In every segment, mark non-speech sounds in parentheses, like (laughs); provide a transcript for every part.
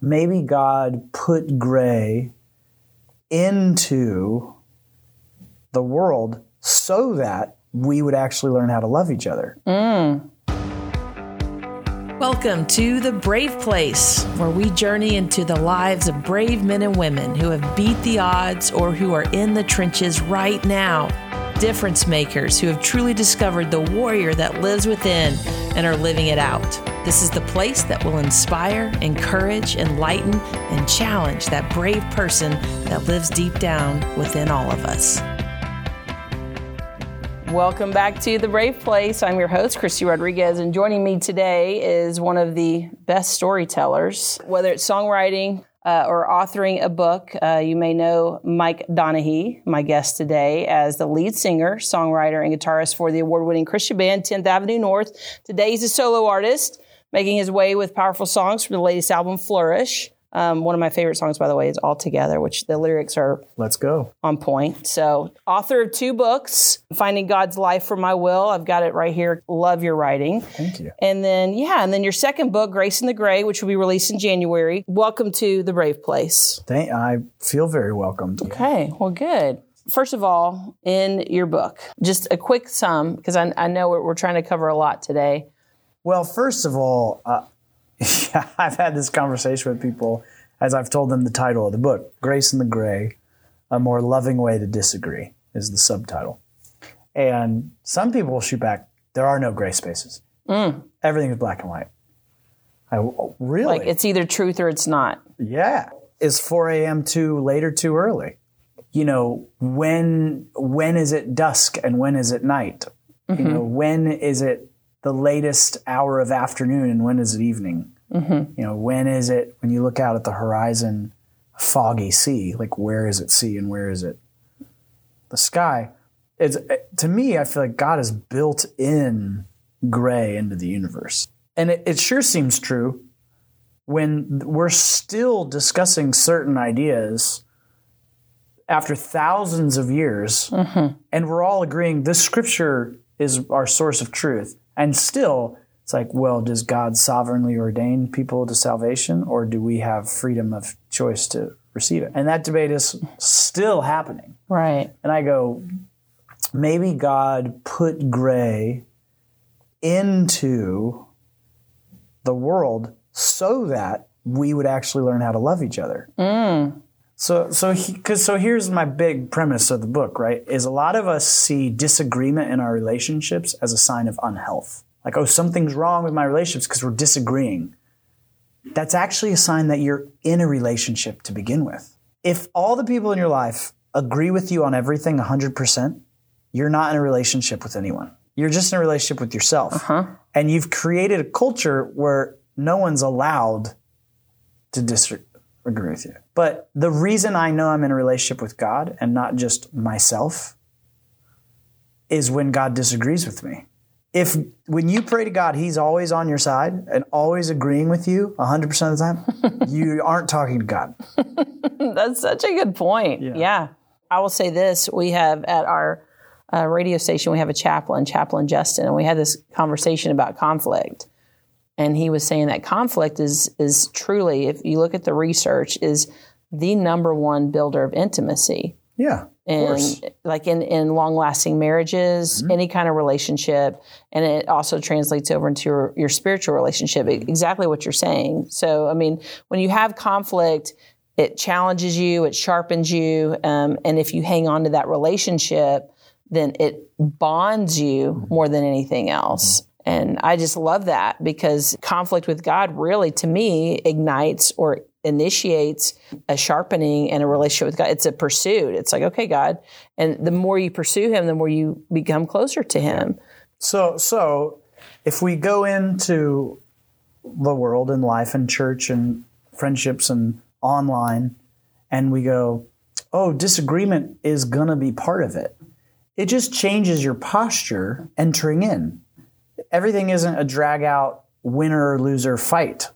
maybe God put gray into the world so that we would actually learn how to love each other. Mm. Welcome to The Brave Place, where we journey into the lives of brave men and women who have beat the odds or who are in the trenches right now. Difference makers who have truly discovered the warrior that lives within and are living it out. This is the place that will inspire, encourage, enlighten, and challenge that brave person that lives deep down within all of us. Welcome back to The Brave Place. I'm your host, Christy Rodriguez, and joining me today is one of the best storytellers, whether it's songwriting uh, or authoring a book. Uh, you may know Mike Donehey, my guest today, as the lead singer, songwriter, and guitarist for the award winning Christian band Tenth Avenue North. Today, he's a solo artist, making his way with powerful songs from the latest album, Flourish. Um, one of my favorite songs, by the way, is All Together, which the lyrics are Let's go. on point. So, author of two books, Finding God's Life for My Will. I've got it right here. Love your writing. Thank you. And then, yeah, and then your second book, Grace in the Gray, which will be released in January. Welcome to the Brave Place. Thank, I feel very welcomed. Okay, well, good. First of all, in your book, just a quick sum, because I, I know we're, we're trying to cover a lot today. Well, first of all, uh, (laughs) yeah, I've had this conversation with people as I've told them the title of the book, Grace in the Gray, A More Loving Way to Disagree, is the subtitle. And some people will shoot back, there are no gray spaces. Mm. Everything is black and white. I, oh, really? Like, it's either truth or it's not. Yeah. Is 4 a.m. too late or too early? You know, when when is it dusk and when is it night? You mm-hmm. know, when is it the latest hour of afternoon and when is it evening? Mm-hmm. You know, when is it when you look out at the horizon, a foggy sea? Like where is it sea and where is it the sky? It's to me, I feel like God has built in gray into the universe, and it, it sure seems true when we're still discussing certain ideas after thousands of years mm-hmm. and we're all agreeing this scripture is our source of truth and still it's like well does god sovereignly ordain people to salvation or do we have freedom of choice to receive it and that debate is still happening Right. and i go maybe god put gray into the world so that we would actually learn how to love each other. Mm. So, so, because so here's my big premise of the book, right? Is a lot of us see disagreement in our relationships as a sign of unhealth. Like, oh, something's wrong with my relationships because we're disagreeing. That's actually a sign that you're in a relationship to begin with. If all the people in your life agree with you on everything 100%, you're not in a relationship with anyone. You're just in a relationship with yourself. Uh-huh. And you've created a culture where no one's allowed to disagree with you. But the reason I know I'm in a relationship with God and not just myself is when God disagrees with me. If when you pray to God, He's always on your side and always agreeing with you 100% of the time, (laughs) you aren't talking to God. (laughs) That's such a good point. Yeah. I will say this we have at our uh, radio station, we have a chaplain, Chaplain Justin, and we had this conversation about conflict. And he was saying that conflict is is truly, if you look at the research, is the number one builder of intimacy. Yeah. And like in, in long lasting marriages, mm-hmm. any kind of relationship, and it also translates over into your, your spiritual relationship. Exactly what you're saying. So, I mean, when you have conflict, it challenges you, it sharpens you, um, and if you hang on to that relationship, then it bonds you mm-hmm. more than anything else. Mm-hmm. And I just love that because conflict with God really, to me, ignites or initiates a sharpening and a relationship with God. It's a pursuit. It's like, okay, God. And the more you pursue Him, the more you become closer to Him. So, so if we go into the world and life and church and friendships and online, and we go, oh, disagreement is going to be part of it. It just changes your posture entering in. Everything isn't a drag out winner or loser fight.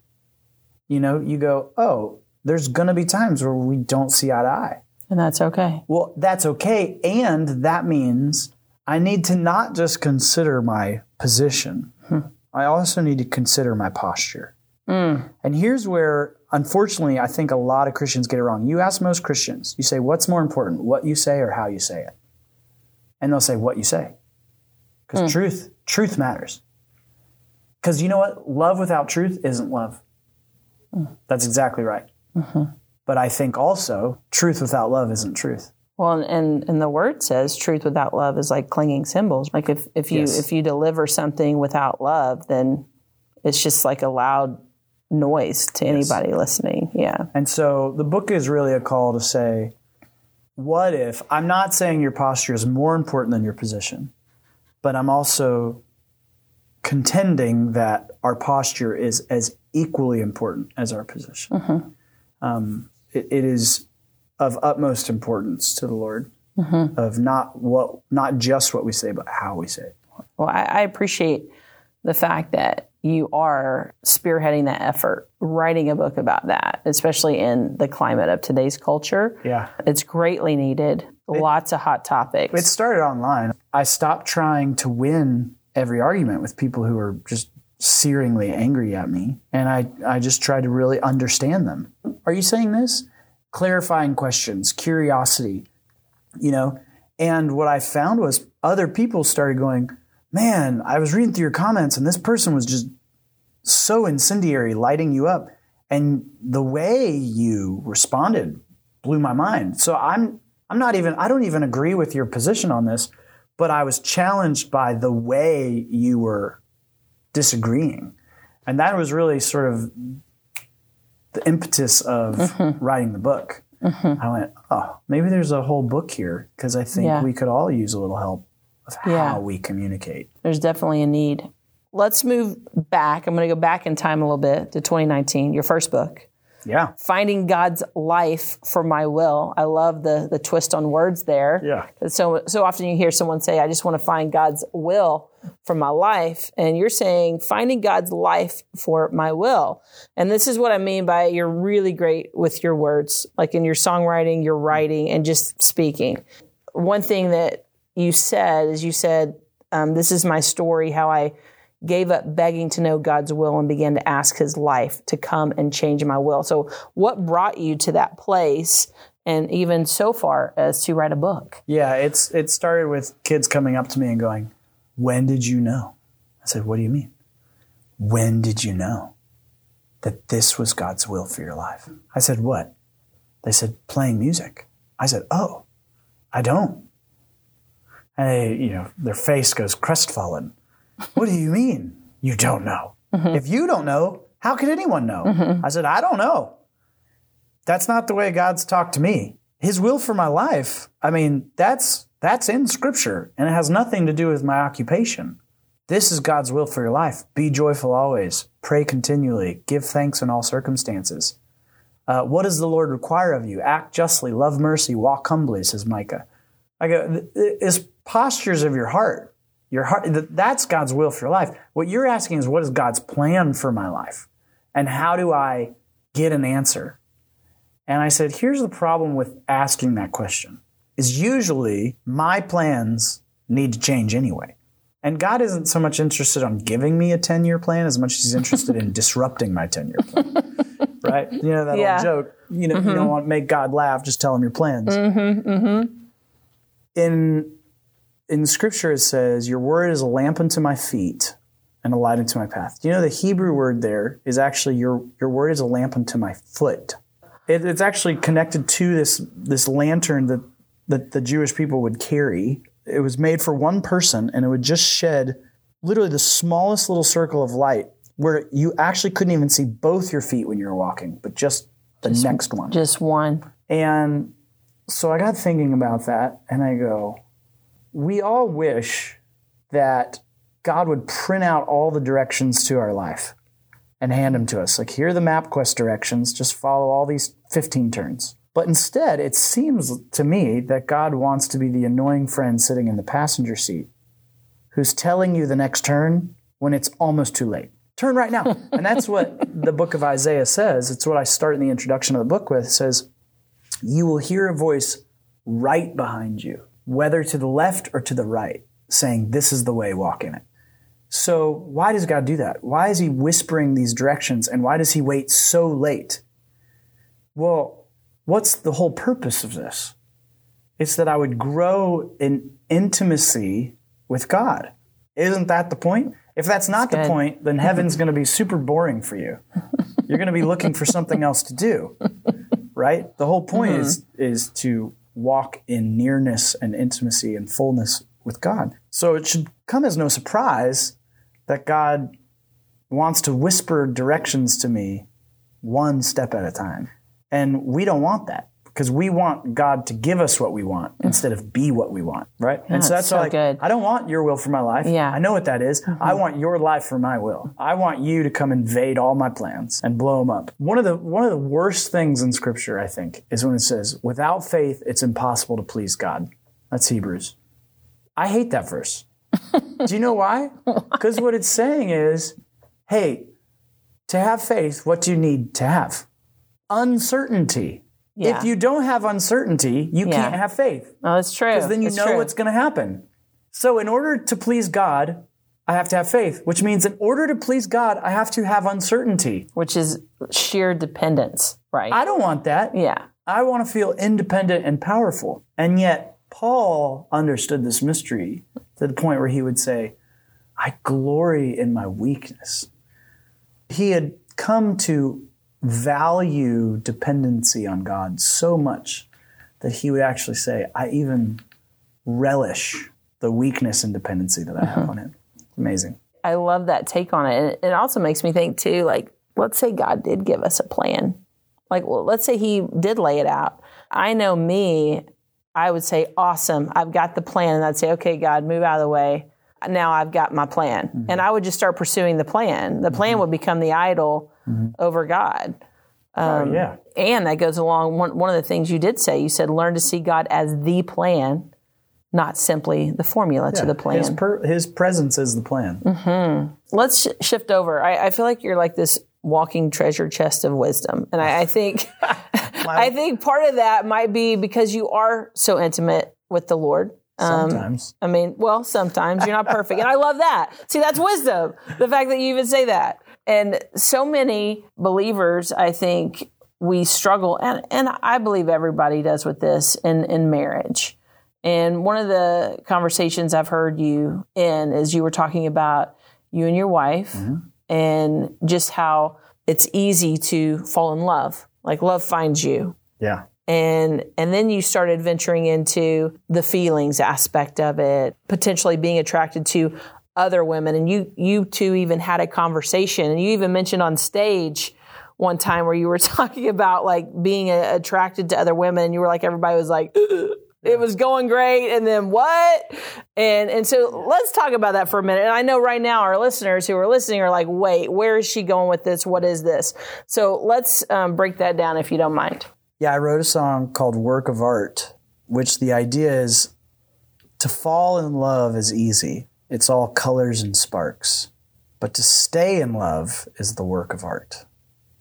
You know, you go, oh, there's going to be times where we don't see eye to eye. And that's okay. Well, that's okay. And that means I need to not just consider my position, hmm. I also need to consider my posture. Hmm. And here's where, unfortunately, I think a lot of Christians get it wrong. You ask most Christians, you say, What's more important, what you say or how you say it? And they'll say, What you say. Because hmm. truth, truth matters. Because you know what? Love without truth isn't love. Hmm. That's exactly right. Mm-hmm. But I think also, truth without love isn't truth. Well, and and the word says truth without love is like clinging cymbals. Like if if you Yes. if you deliver something without love, then it's just like a loud noise to anybody listening. Yeah. And so the book is really a call to say, what if, I'm not saying your posture is more important than your position, but I'm also contending that our posture is as equally important as our position. Um, it, it is of utmost importance to the Lord. Of not what, not just what we say, but how we say it. Well, I, I appreciate the fact that you are spearheading that effort, writing a book about that, especially in the climate of today's culture. Yeah. It's greatly needed. Lots of hot topics. It started online. I stopped trying to win every argument with people who were just searingly angry at me. And I, I just tried to really understand them. Are you saying this? Clarifying questions, curiosity, you know? And what I found was other people started going, man, I was reading through your comments and this person was just so incendiary, lighting you up. And the way you responded blew my mind. So I'm I'm not even I don't even agree with your position on this, but I was challenged by the way you were disagreeing. And that was really sort of the impetus of Mm-hmm. writing the book. I went, oh, maybe there's a whole book here because I think Yeah. we could all use a little help of how Yeah. we communicate. There's definitely a need. Let's move back. I'm going to go back in time a little bit to 2019, your first book. Yeah. Finding God's life for my will. I love the the twist on words there. Yeah. So so often you hear someone say, "I just want to find God's will for my life," and you're saying finding God's life for my will. And this is what I mean by you're really great with your words, like in your songwriting, your writing, and just speaking. One thing that you said is you said, um, "This is my story. How I." gave up begging to know God's will and began to ask his life to come and change my will. So, what brought you to that place and even so far as to write a book? Yeah, it's it started with kids coming up to me and going, "When did you know?" I said, "What do you mean? When did you know that this was God's will for your life?" I said, "What?" They said, "Playing music." I said, "Oh, I don't." And they, you know, their face goes crestfallen. What do you mean you don't know? If you don't know, how could anyone know? I said, I don't know. That's not the way God's talked to me. His will for my life, I mean, that's that's in scripture and it has nothing to do with my occupation. This is God's will for your life. Be joyful always. Pray continually. Give thanks in all circumstances. Uh, what does the Lord require of you? Act justly, love mercy, walk humbly, says Micah. I go, it's postures of your heart. Your heart, that's God's will for your life. What you're asking is, what is God's plan for my life? And how do I get an answer? And I said, here's the problem with asking that question is usually my plans need to change anyway. And God isn't so much interested on giving me a 10 year plan as much as he's interested in (laughs) disrupting my 10 year plan. (laughs) right? You know, that Yeah. old joke, you know, you don't mm-hmm. want to make God laugh, just tell him your plans. Mm-hmm, mm-hmm. In, in scripture, it says, Your word is a lamp unto my feet and a light unto my path. Do you know the Hebrew word there is actually your, your word is a lamp unto my foot? It, it's actually connected to this this lantern that that the Jewish people would carry. It was made for one person, and it would just shed literally the smallest little circle of light where you actually couldn't even see both your feet when you were walking, but just the next one. Just one. And so I got thinking about that, and I go, we all wish that God would print out all the directions to our life and hand them to us. Like, here are the MapQuest directions, just follow all these 15 turns. But instead, it seems to me that God wants to be the annoying friend sitting in the passenger seat who's telling you the next turn when it's almost too late. Turn right now. (laughs) and that's what the book of Isaiah says. It's what I start in the introduction of the book with. It says, You will hear a voice right behind you, whether to the left or to the right, saying, This is the way, walk in it. So why does God do that? Why is he whispering these directions and why does he wait so late? Well, what's the whole purpose of this? It's that I would grow in intimacy with God. Isn't that the point? If that's not the point, then (laughs) heaven's going to be super boring for you. You're going to be looking for something else to do. Right? The whole point is mm-hmm. is to walk in nearness and intimacy and fullness with God. So it should come as no surprise that God wants to whisper directions to me one step at a time. And we don't want that because we want God to give us what we want mm. instead of be what we want, right? and so that's so like, good. I don't want your will for my life. Yeah. I know what that is. Mm-hmm. I want your life for my will. I want you to come invade all my plans and blow them up. One of the one of the worst things in scripture, I think, is when it says, without faith it's impossible to please God. That's Hebrews. I hate that verse. (laughs) Do you know why? Because what it's saying is, hey, to have faith, what do you need to have? Uncertainty. Yeah. If you don't have uncertainty, you Yeah. can't have faith. Oh, that's true. Because then you That's know true. what's going to happen. So, in order to please God, I have to have faith, which means in order to please God, I have to have uncertainty. which is sheer dependence, right? I don't want that. yeah. I want to feel independent and powerful. And yet, Paul understood this mystery to the point where he would say, I glory in my weakness. He had come to value dependency on God so much that he would actually say, I even relish the weakness and dependency that I have uh-huh. on him. Amazing. I love that take on it. And it also makes me think too, like, let's say God did give us a plan. Like, well, let's say He did lay it out. I know me, I would say, awesome, I've got the plan. And I'd say, okay, God, move out of the way. Now I've got my plan. Mm-hmm. And I would just start pursuing the plan. The plan mm-hmm. would become the idol mm-hmm. over God. oh, um, yeah. And that goes along. One, one of the things you did say, you said, learn to see God as the plan, not simply the formula to the plan. His, per- his presence is the plan. let's sh- shift over. I, I feel like you're like this walking treasure chest of wisdom, and I, I think (laughs) (laughs) I think part of that might be because you are so intimate with the Lord. Um, Sometimes. I mean, well, sometimes you're not perfect, and I love that. See, that's wisdom. The fact that you even say that, and so many believers, I think we struggle, and and I believe everybody does with this in in marriage. And one of the conversations I've heard you in is you were talking about you and your wife and just how it's easy to fall in love. Like love finds you. yeah. And and then you started venturing into the feelings aspect of it, potentially being attracted to other women. And you you two even had a conversation. And you even mentioned on stage one time where you were (laughs) talking about like being uh, attracted to other women. And you were like everybody was like (gasps) it was going great. And then what? And and so let's talk about that for a minute. And i know right now our listeners who are listening are like wait where is she going with this? What is this? So let's um, break that down if you don't mind Yeah, I wrote a song called Work of Art, which the idea is to fall in love is easy. It's all colors and sparks. But to stay in love is the work of art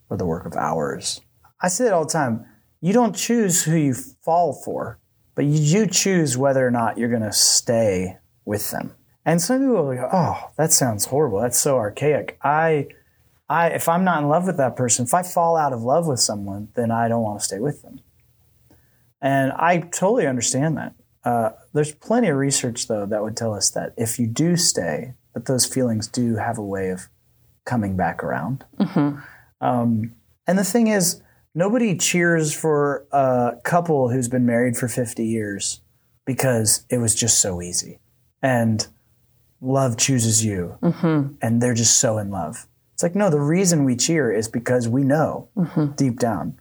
or the work of hours. I say it all the time. You don't choose who you fall for, but you choose whether or not you're going to stay with them. And some people go, oh, that sounds horrible. That's so archaic. I I, if I'm not in love with that person, if I fall out of love with someone, then I don't want to stay with them. And I totally understand that. Uh, there's plenty of research, though, that would tell us that if you do stay, that those feelings do have a way of coming back around. Um, and the thing is, nobody cheers for a couple who's been married for 50 years because it was just so easy. And love chooses you, and they're just so in love. It's like, no, the reason we cheer is because we know deep down.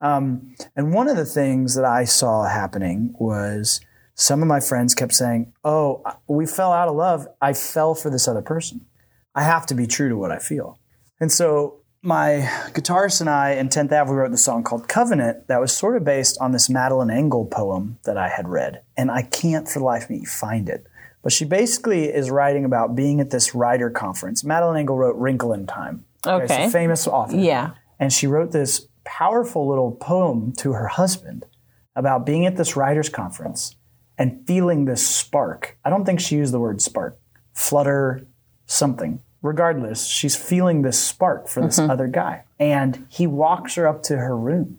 Um, and one of the things that I saw happening was some of my friends kept saying, Oh, we fell out of love. I fell for this other person. I have to be true to what I feel. And so my guitarist and I in Tenth Ave, we wrote the song called Covenant that was sort of based on this Madeleine L'Engle poem that I had read. And I can't for the life of me find it. But she basically is writing about being at this writer conference. Madeleine L'Engle wrote Wrinkle in Time. She's Okay. a famous author. yeah And she wrote this powerful little poem to her husband about being at this writers' conference and feeling this spark. I don't think she used the word spark, flutter, something. Regardless, she's feeling this spark for this mm-hmm. other guy. And he walks her up to her room.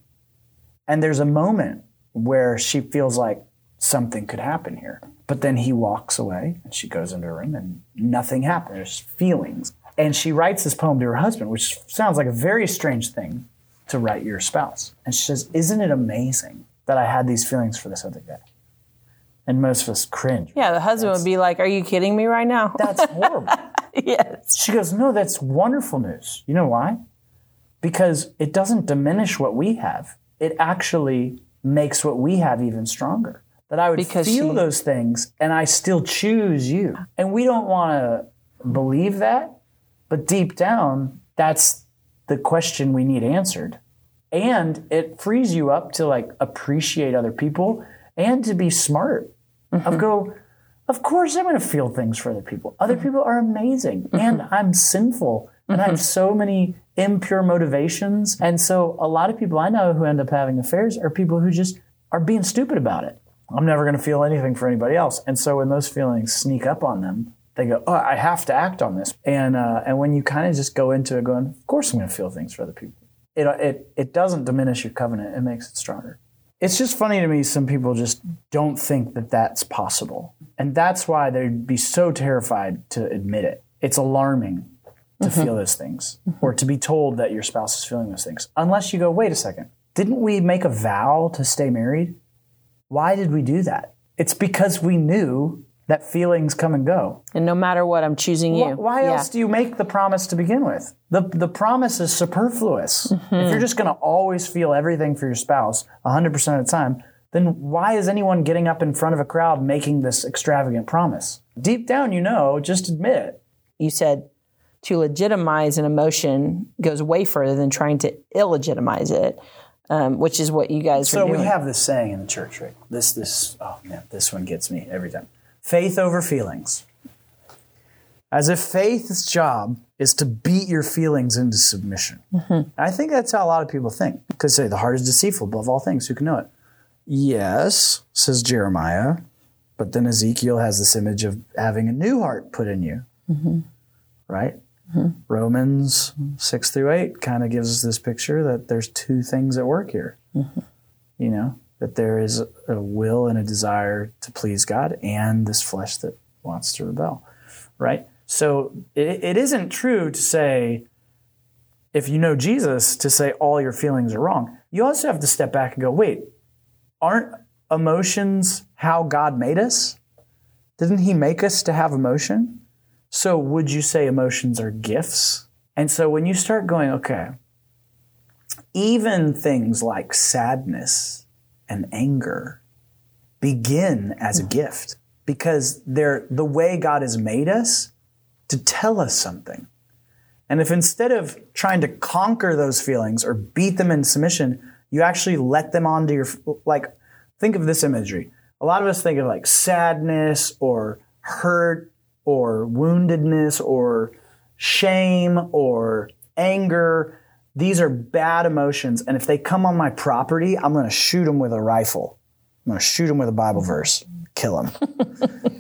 And there's a moment where she feels like something could happen here. But then he walks away and she goes into her room and nothing happens. There's feelings. And she writes this poem to her husband, which sounds like a very strange thing to write your spouse. And she says, Isn't it amazing that I had these feelings for this other guy? And most of us cringe. Yeah, the husband would be like, Are you kidding me right now? (laughs) That's horrible. (laughs) yes. She goes, No, that's wonderful news. You know why? Because it doesn't diminish what we have, it actually makes what we have even stronger. That I would Because feel she- those things and I still choose you. And we don't want to believe that, but deep down, that's the question we need answered. And it frees you up to like appreciate other people and to be smart. Of mm-hmm. go, of course I'm going to feel things for other people. Other mm-hmm. people are amazing mm-hmm. and I'm sinful and I have so many impure motivations. And so a lot of people I know who end up having affairs are people who just are being stupid about it. I'm never going to feel anything for anybody else. And so when those feelings sneak up on them, they go, "Oh, I have to act on this." And uh, and when you kind of just go into it, going, "Of course, I'm going to feel things for other people." It it it doesn't diminish your covenant; it makes it stronger. It's just funny to me. Some people just don't think that that's possible, and that's why they'd be so terrified to admit it. It's alarming to feel those things, or to be told that your spouse is feeling those things, unless you go, "Wait a second, didn't we make a vow to stay married?" Why did we do that? It's because we knew that feelings come and go. And no matter what, I'm choosing you. Why Yeah. else do you make the promise to begin with? The the promise is superfluous. Mm-hmm. If you're just going to always feel everything for your spouse 100% of the time, then why is anyone getting up in front of a crowd making this extravagant promise? Deep down you know, just admit it. You said to legitimize an emotion goes way further than trying to illegitimize it, um, which is what you guys So we have this saying in the church, right? This this oh man, this one gets me every time. Faith over feelings. As if faith's job is to beat your feelings into submission. I think that's how a lot of people think. Because say the heart is deceitful above all things, who can know it? Yes, says Jeremiah, but then Ezekiel has this image of having a new heart put in you. Right? Romans 6 through 8 kind of gives us this picture that there's two things at work here. Mm-hmm. You know that there is a will and a desire to please god and this flesh that wants to rebel right? So it, it isn't true to say if you know jesus to say all your feelings are wrong. You also have to step back and go wait aren't emotions how god made us? Didn't he make us to have emotion so would you say emotions are gifts and so when you start going okay even things like sadness and anger begin as a hmm. gift because they're the way God has made us to tell us something. And if instead of trying to conquer those feelings or beat them in submission, you actually let them onto your, like, think of this imagery. A lot of us think of like sadness or hurt or woundedness or shame or anger. These are bad emotions. And if they come on my property, I'm going to shoot them with a rifle. I'm going to shoot them with a Bible mm-hmm. verse, kill them. (laughs)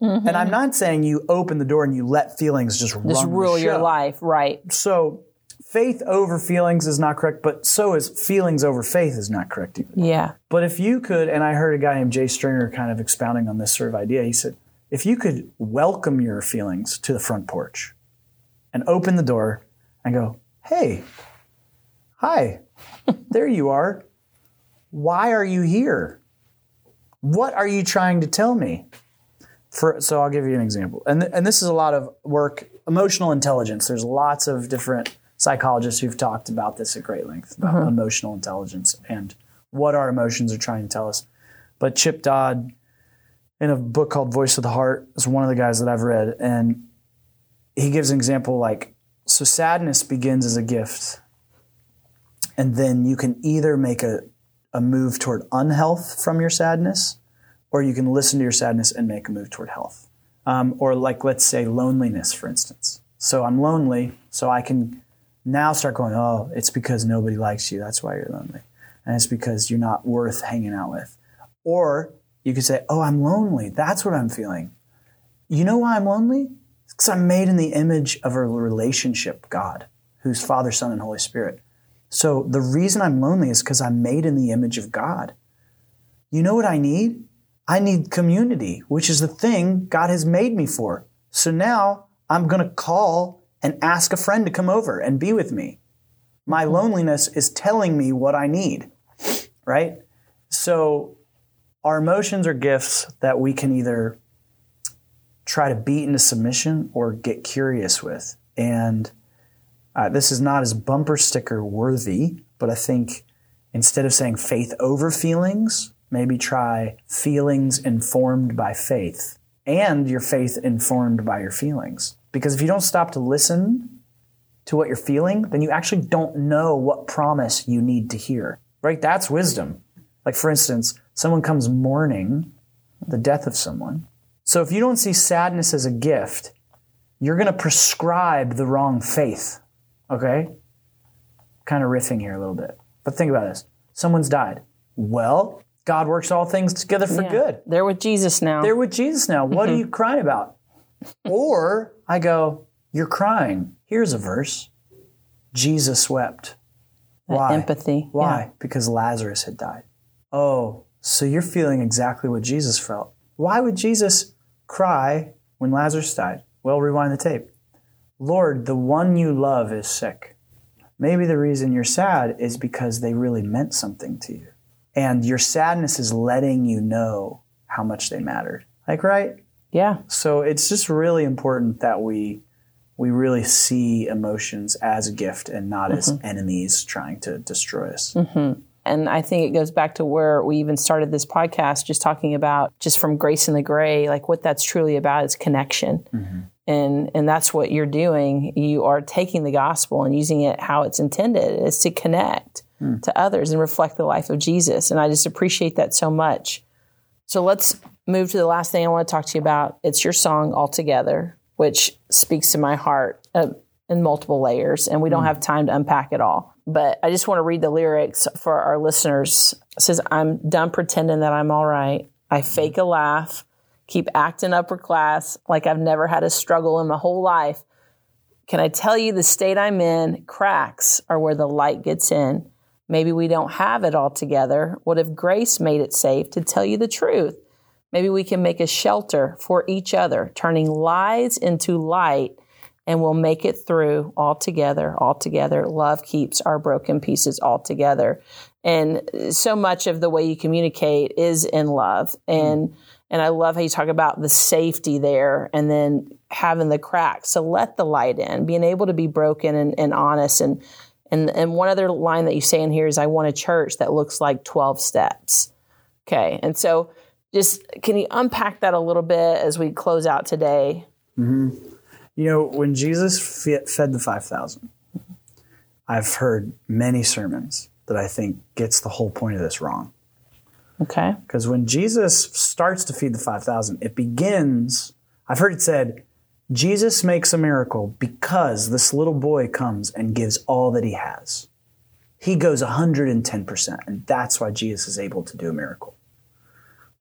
Mm-hmm. And I'm not saying you open the door and you let feelings just, Just rule your life, right? So faith over feelings is not correct, but so is feelings over faith is not correct either. Yeah. But if you could, and I heard a guy named Jay Stringer kind of expounding on this sort of idea, he said, if you could welcome your feelings to the front porch and open the door and go, hey, hi, (laughs) there you are. Why are you here? What are you trying to tell me? For, so I'll give you an example. And, th- and this is a lot of work, emotional intelligence. There's lots of different psychologists who've talked about this at great length about uh-huh. emotional intelligence and what our emotions are trying to tell us. But Chip Dodd, in a book called Voice of the Heart, is one of the guys that I've read. And he gives an example like, so sadness begins as a gift. And then you can either make a, a move toward unhealth from your sadness, or you can listen to your sadness and make a move toward health. Um, or, like, let's say loneliness, for instance. So I'm lonely, so I can now start going, oh, it's because nobody likes you. That's why you're lonely. And it's because you're not worth hanging out with. Or you could say, oh, I'm lonely. That's what I'm feeling. You know why I'm lonely? It's Because I'm made in the image of a relationship God, who's Father, Son, and Holy Spirit. So the reason I'm lonely is because I'm made in the image of God. You know what I need? I need community, which is the thing God has made me for. So now I'm going to call and ask a friend to come over and be with me. My loneliness is telling me what I need, right? So our emotions are gifts that we can either try to beat into submission or get curious with. And uh, this is not as bumper sticker worthy, but I think instead of saying faith over feelings, maybe try feelings informed by faith and your faith informed by your feelings. Because if you don't stop to listen to what you're feeling, then you actually don't know what promise you need to hear. Right? That's wisdom. Like, for instance, someone comes mourning the death of someone. So if you don't see sadness as a gift, you're going to prescribe the wrong faith. Okay? Kind of riffing here a little bit. But think about this someone's died. Well, God works all things together for Yeah. good. They're with Jesus now. They're with Jesus now. What are mm-hmm. you crying about? or I go, You're crying. Here's a verse Jesus wept. Why? empathy. Why? Because Lazarus had died. Oh, so you're feeling exactly what Jesus felt. Why would Jesus cry when Lazarus died? Well, rewind the tape. Lord, the one you love is sick. Maybe the reason you're sad is because they really meant something to you. And your sadness is letting you know how much they mattered. Like, right? Yeah. So it's just really important that we we really see emotions as a gift and not as mm-hmm. enemies trying to destroy us. Mm-hmm. And I think it goes back to where we even started this podcast, just talking about just from Grace in the Gray, like what that's truly about is connection. Mm-hmm. And, and that's what you're doing. You are taking the gospel and using it how it's intended is to connect hmm. to others and reflect the life of Jesus. And I just appreciate that so much. So let's move to the last thing I want to talk to you about. It's your song Altogether, which speaks to my heart uh, in multiple layers, and we don't hmm. have time to unpack it all. But I just want to read the lyrics for our listeners. It says, I'm done pretending that I'm all right. I fake a laugh, keep acting upper class like I've never had a struggle in my whole life. Can I tell you the state I'm in? Cracks are where the light gets in. Maybe we don't have it all together. What if grace made it safe to tell you the truth? Maybe we can make a shelter for each other, turning lies into light, and we'll make it through all together, all together. Love keeps our broken pieces all together. And so much of the way you communicate is in love. And and I love how you talk about the safety there and then having the cracks. So let the light in, being able to be broken and, and honest and and and one other line that you say in here is I want a church that looks like 12 steps. Okay. And so just can you unpack that a little bit as we close out today? Mm-hmm. You know, when Jesus fed the 5,000, I've heard many sermons that I think gets the whole point of this wrong. Okay. Because when Jesus starts to feed the 5,000, it begins, I've heard it said, Jesus makes a miracle because this little boy comes and gives all that he has. He goes 110%, and that's why Jesus is able to do a miracle.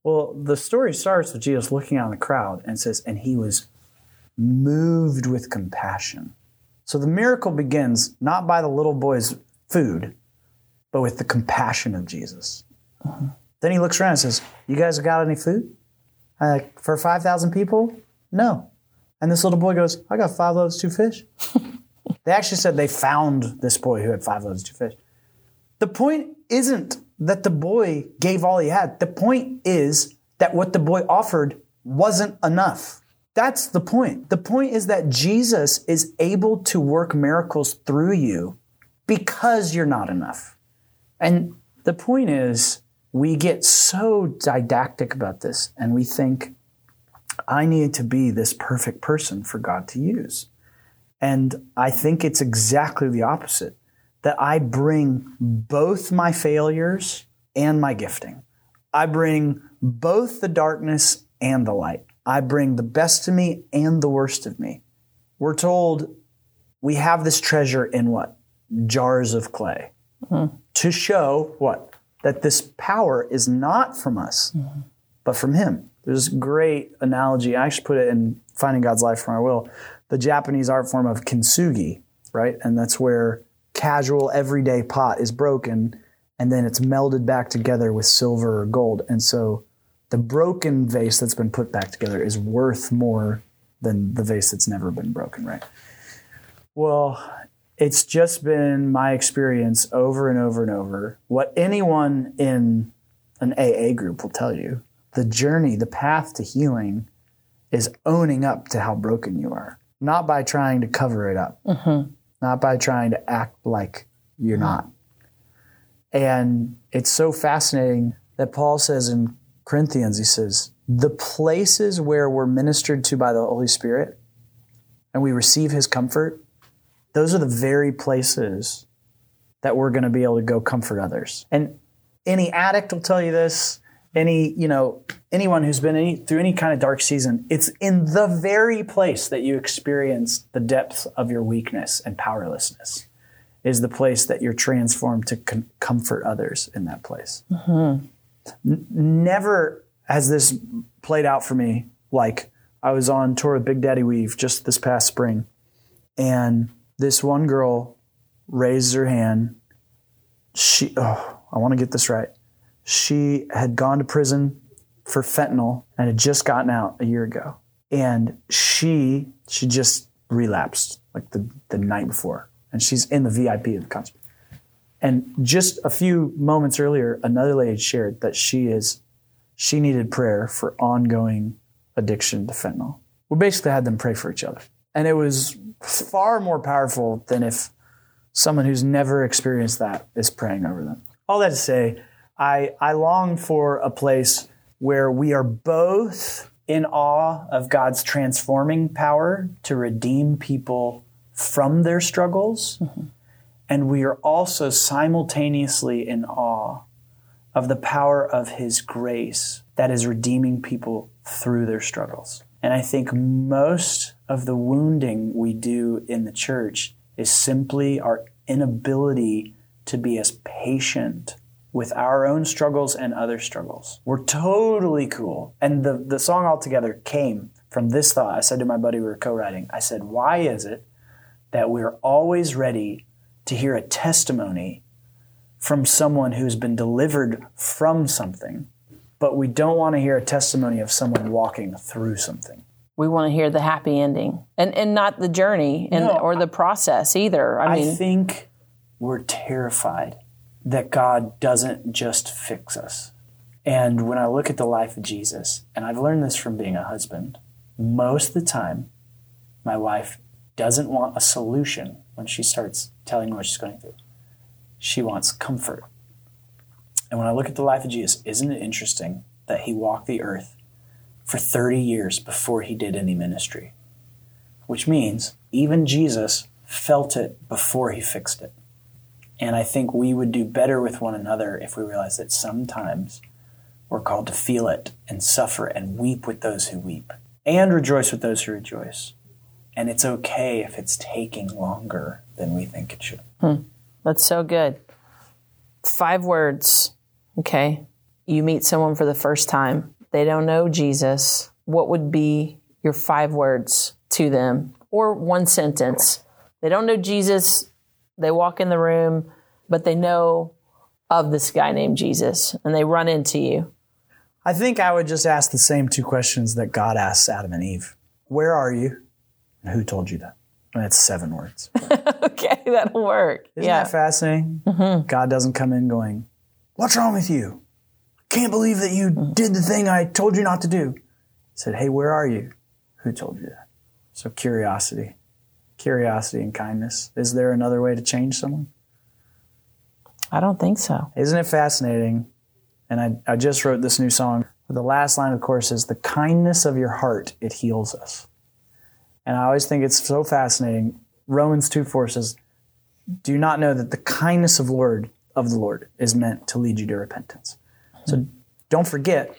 Well, the story starts with Jesus looking out in the crowd and says, and he was moved with compassion. So the miracle begins not by the little boy's food, but with the compassion of Jesus. Then he looks around and says, You guys got any food? Like, For 5,000 people? No. And this little boy goes, I got five loaves, two fish. (laughs) they actually said they found this boy who had five loaves, two fish. The point isn't that the boy gave all he had. The point is that what the boy offered wasn't enough. That's the point. The point is that Jesus is able to work miracles through you because you're not enough. And the point is, we get so didactic about this and we think, I need to be this perfect person for God to use. And I think it's exactly the opposite that I bring both my failures and my gifting. I bring both the darkness and the light. I bring the best of me and the worst of me. We're told we have this treasure in what? Jars of clay. Hmm. To show what? That this power is not from us, hmm. but from Him. There's a great analogy. I actually put it in Finding God's Life from Our Will, the Japanese art form of kintsugi, right? And that's where casual everyday pot is broken and then it's melded back together with silver or gold. And so the broken vase that's been put back together is worth more than the vase that's never been broken, right? Well, it's just been my experience over and over and over. What anyone in an AA group will tell you the journey, the path to healing is owning up to how broken you are, not by trying to cover it up, mm-hmm. not by trying to act like you're mm-hmm. not. And it's so fascinating that Paul says in Corinthians, he says, the places where we're ministered to by the Holy Spirit and we receive his comfort, those are the very places that we're going to be able to go comfort others. And any addict will tell you this, any, you know, anyone who's been any, through any kind of dark season, it's in the very place that you experience the depth of your weakness and powerlessness is the place that you're transformed to com- comfort others in that place. Mm-hmm. Never has this played out for me like I was on tour with Big Daddy Weave just this past spring, and this one girl raised her hand. She, oh, I want to get this right. She had gone to prison for fentanyl and had just gotten out a year ago. And she, she just relapsed like the, the night before. And she's in the VIP of the concert. And just a few moments earlier, another lady shared that she is, she needed prayer for ongoing addiction to fentanyl. We basically had them pray for each other. And it was far more powerful than if someone who's never experienced that is praying over them. All that to say, I, I long for a place where we are both in awe of God's transforming power to redeem people from their struggles, mm-hmm. And we are also simultaneously in awe of the power of His grace that is redeeming people through their struggles. And I think most of the wounding we do in the church is simply our inability to be as patient with our own struggles and other struggles. We're totally cool. And the, the song altogether came from this thought. I said to my buddy we were co writing, I said, Why is it that we're always ready to hear a testimony from someone who's been delivered from something, but we don't want to hear a testimony of someone walking through something? we want to hear the happy ending and and not the journey and no, or the process either. I mean, I think we're terrified that God doesn't just fix us. And when I look at the life of Jesus, and I've learned this from being a husband, most of the time, my wife doesn't want a solution when she starts telling me what she's going through. She wants comfort. And when I look at the life of Jesus, isn't it interesting that he walked the earth for 30 years before he did any ministry, which means even Jesus felt it before he fixed it. And I think we would do better with one another if we realize that sometimes we're called to feel it and suffer and weep with those who weep and rejoice with those who rejoice. And it's okay if it's taking longer than we think it should. Hmm. That's so good. Five words. Okay. You meet someone for the first time they don't know Jesus, what would be your five words to them or one sentence? They don't know Jesus. They walk in the room, but they know of this guy named Jesus and they run into you. I think I would just ask the same two questions that God asks Adam and Eve Where are you? And who told you that? And it's seven words. (laughs) okay, that'll work. Isn't yeah. that fascinating? Mm-hmm. God doesn't come in going, What's wrong with you? I can't believe that you did the thing I told you not to do. I said, Hey, where are you? Who told you that? So curiosity, curiosity and kindness. Is there another way to change someone? I don't think so. Isn't it fascinating? And I, I just wrote this new song. The last line, of course, is the kindness of your heart, it heals us. And I always think it's so fascinating. Romans 2 4 says, Do you not know that the kindness of Lord of the Lord is meant to lead you to repentance? So don't forget,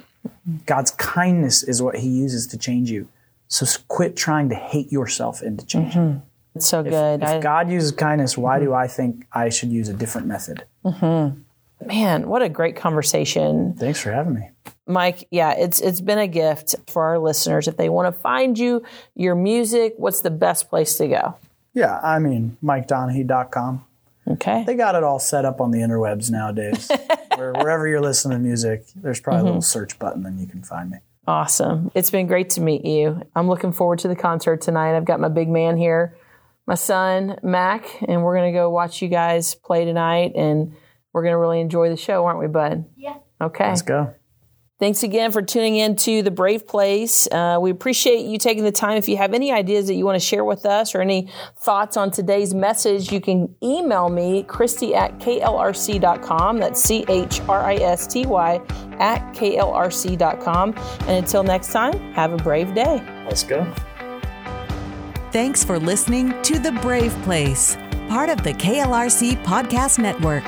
God's kindness is what He uses to change you. So quit trying to hate yourself into change. Mm-hmm. It's so good. If, I, God uses kindness, why mm-hmm. do I think I should use a different method? Mm-hmm. Man, what a great conversation. Thanks for having me. Mike, yeah, it's it's been a gift for our listeners. If they want to find you, your music, what's the best place to go? Yeah, I mean, MikeDonehey.com. Okay. They got it all set up on the interwebs nowadays. (laughs) Where, wherever you're listening to music, there's probably a little mm-hmm. search button, and you can find me. Awesome. It's been great to meet you. I'm looking forward to the concert tonight. I've got my big man here, my son, Mac, and we're going to go watch you guys play tonight. And we're going to really enjoy the show, aren't we, bud? Yeah. Okay. Let's go. Thanks again for tuning in to The Brave Place. Uh, we appreciate you taking the time. If you have any ideas that you want to share with us or any thoughts on today's message, you can email me, Christy at klrc.com. That's C H R I S T Y at klrc.com. And until next time, have a brave day. Let's go. Thanks for listening to The Brave Place, part of the KLRC Podcast Network.